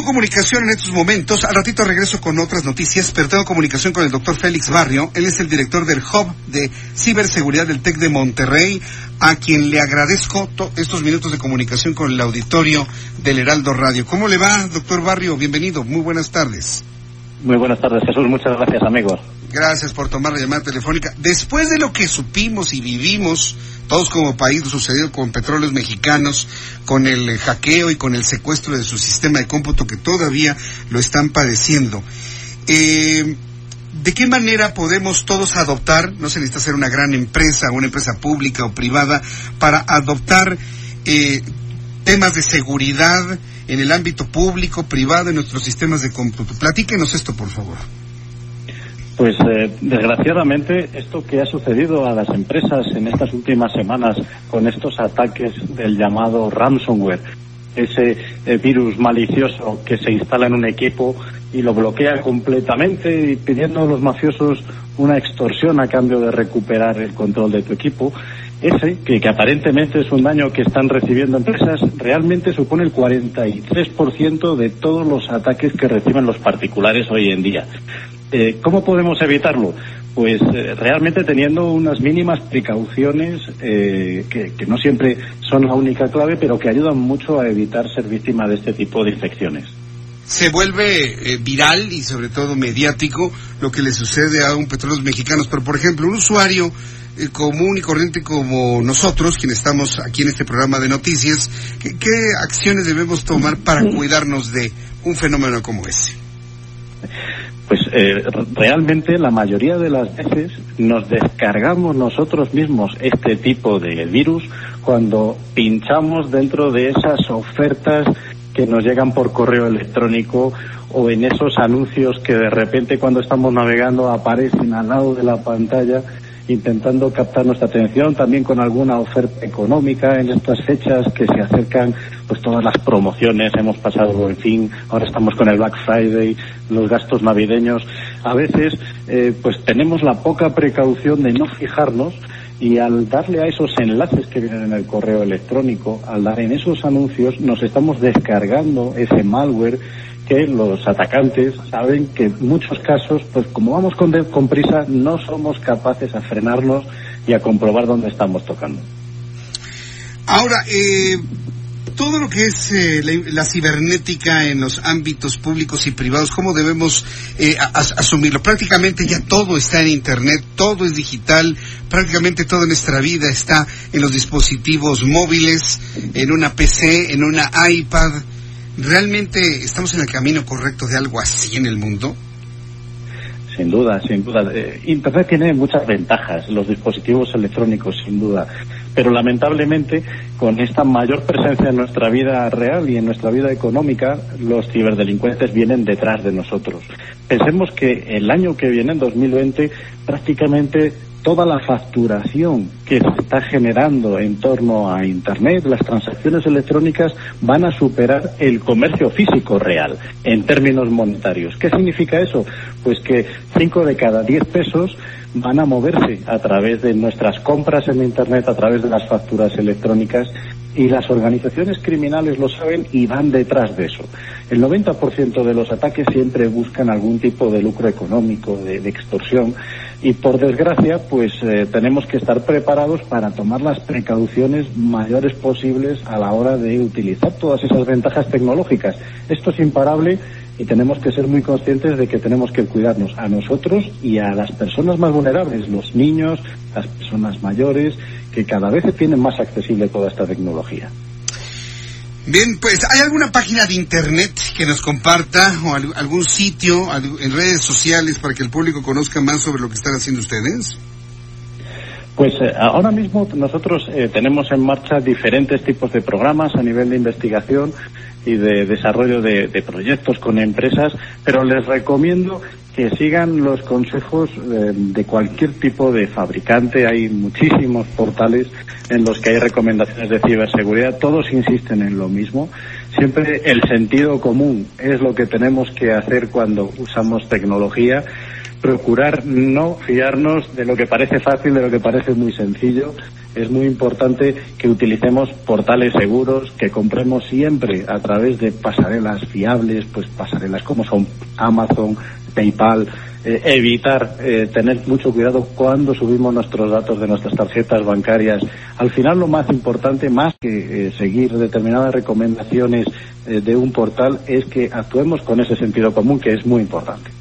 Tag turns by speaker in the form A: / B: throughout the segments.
A: Tengo comunicación en estos momentos, al ratito regreso con otras noticias, pero tengo comunicación con el doctor Félix Barrio, él es el director del Hub de Ciberseguridad del TEC de Monterrey, a quien le agradezco estos minutos de comunicación con el auditorio del Heraldo Radio. ¿Cómo le va, doctor Barrio? Bienvenido, muy buenas tardes.
B: Muy buenas tardes, Jesús. Muchas gracias, amigos.
A: Gracias por tomar la llamada telefónica. Después de lo que supimos y vivimos todos como país, lo sucedido con petróleos mexicanos, con el hackeo y con el secuestro de su sistema de cómputo que todavía lo están padeciendo. Eh, ¿De qué manera podemos todos adoptar, no se necesita ser una gran empresa, una empresa pública o privada, para adoptar eh, temas de seguridad, en el ámbito público, privado, en nuestros sistemas de cómputo. Platíquenos esto, por favor.
B: Pues eh, desgraciadamente esto que ha sucedido a las empresas en estas últimas semanas con estos ataques del llamado ransomware, ese eh, virus malicioso que se instala en un equipo y lo bloquea completamente y pidiendo a los mafiosos una extorsión a cambio de recuperar el control de tu equipo, ese, que, aparentemente es un daño que están recibiendo empresas, realmente supone el 43% de todos los ataques que reciben los particulares hoy en día. Eh, ¿Cómo podemos evitarlo? Pues eh, realmente teniendo unas mínimas precauciones eh, que, que, no siempre son la única clave, pero que ayudan mucho a evitar ser víctima de este tipo de infecciones.
A: Se vuelve viral y sobre todo mediático lo que le sucede a un petróleos mexicanos, pero por ejemplo un usuario común y corriente como nosotros, quienes estamos aquí en este programa de noticias, ¿qué, acciones debemos tomar para cuidarnos de un fenómeno como ese?
B: Pues eh, realmente la mayoría de las veces nos descargamos nosotros mismos este tipo de virus cuando pinchamos dentro de esas ofertas que nos llegan por correo electrónico o en esos anuncios que de repente cuando estamos navegando aparecen al lado de la pantalla intentando captar nuestra atención también con alguna oferta económica en estas fechas que se acercan pues todas las promociones. Hemos pasado en fin ahora estamos con el Black Friday los gastos navideños. A veces eh, pues tenemos la poca precaución de no fijarnos y al darle a esos enlaces que vienen en el correo electrónico, al dar en esos anuncios, nos estamos descargando ese malware que los atacantes saben que en muchos casos, pues como vamos con, con prisa, no somos capaces a frenarnos y a comprobar dónde estamos tocando.
A: Ahora, eh, todo lo que es eh, la, cibernética en los ámbitos públicos y privados, ¿cómo debemos eh, asumirlo? Prácticamente ya todo está en Internet, todo es digital, prácticamente toda nuestra vida está en los dispositivos móviles, en una PC, en una iPad. ¿Realmente estamos en el camino correcto de algo así en el mundo?
B: Sin duda, sin duda. Eh, Internet tiene muchas ventajas, los dispositivos electrónicos, sin duda. Pero lamentablemente, con esta mayor presencia en nuestra vida real y en nuestra vida económica, los ciberdelincuentes vienen detrás de nosotros. Pensemos que el año que viene, en 2020, prácticamente toda la facturación que se está generando en torno a Internet, las transacciones electrónicas van a superar el comercio físico real en términos monetarios. ¿Qué significa eso? Pues que 5 de cada 10 pesos van a moverse a través de nuestras compras en Internet, a través de las facturas electrónicas y las organizaciones criminales lo saben y van detrás de eso. El 90% de los ataques siempre buscan algún tipo de lucro económico, de, extorsión, y por desgracia, pues eh, tenemos que estar preparados para tomar las precauciones mayores posibles a la hora de utilizar todas esas ventajas tecnológicas. Esto es imparable y tenemos que ser muy conscientes de que tenemos que cuidarnos a nosotros y a las personas más vulnerables, los niños, las personas mayores, que cada vez tienen más accesible toda esta tecnología.
A: Bien, pues ¿hay alguna página de internet que nos comparta o algún sitio en redes sociales para que el público conozca más sobre lo que están haciendo ustedes?
B: Pues eh, ahora mismo nosotros eh, tenemos en marcha diferentes tipos de programas a nivel de investigación y de desarrollo de, proyectos con empresas, pero les recomiendo que sigan los consejos eh, de cualquier tipo de fabricante. Hay muchísimos portales en los que hay recomendaciones de ciberseguridad. Todos insisten en lo mismo. Siempre el sentido común es lo que tenemos que hacer cuando usamos tecnología procurar no fiarnos de lo que parece fácil, de lo que parece muy sencillo. Es muy importante que utilicemos portales seguros, que compremos siempre a través de pasarelas fiables, pues pasarelas como son Amazon, PayPal, eh, evitar eh, tener mucho cuidado cuando subimos nuestros datos de nuestras tarjetas bancarias. Al final lo más importante, más que eh, seguir determinadas recomendaciones de un portal, es que actuemos con ese sentido común que es muy importante.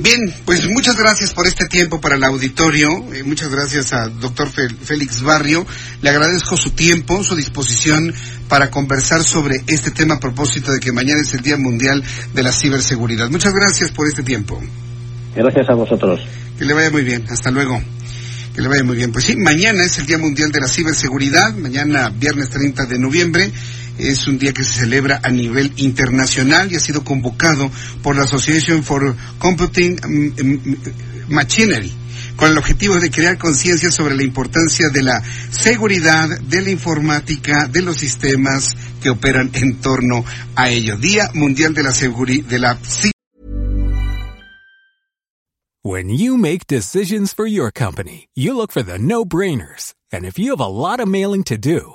A: Bien, pues muchas gracias por este tiempo para el auditorio. Eh, muchas gracias al doctor Félix Barrio. Le agradezco su tiempo, su disposición para conversar sobre este tema a propósito de que mañana es el Día Mundial de la Ciberseguridad. Muchas gracias por este tiempo.
B: Gracias a vosotros.
A: Que le vaya muy bien. Hasta luego. Que le vaya muy bien. Pues sí, mañana es el Día Mundial de la Ciberseguridad, mañana viernes 30 de noviembre es un día que se celebra a nivel internacional y ha sido convocado por la Association for Computing mm, mm, Machinery con el objetivo de crear conciencia sobre la importancia de la seguridad, de la informática, de los sistemas que operan en torno a ello. Día Mundial de la Seguridad de la
C: When you make decisions for your company, you look for the no-brainers. And if you have a lot of mailing to do,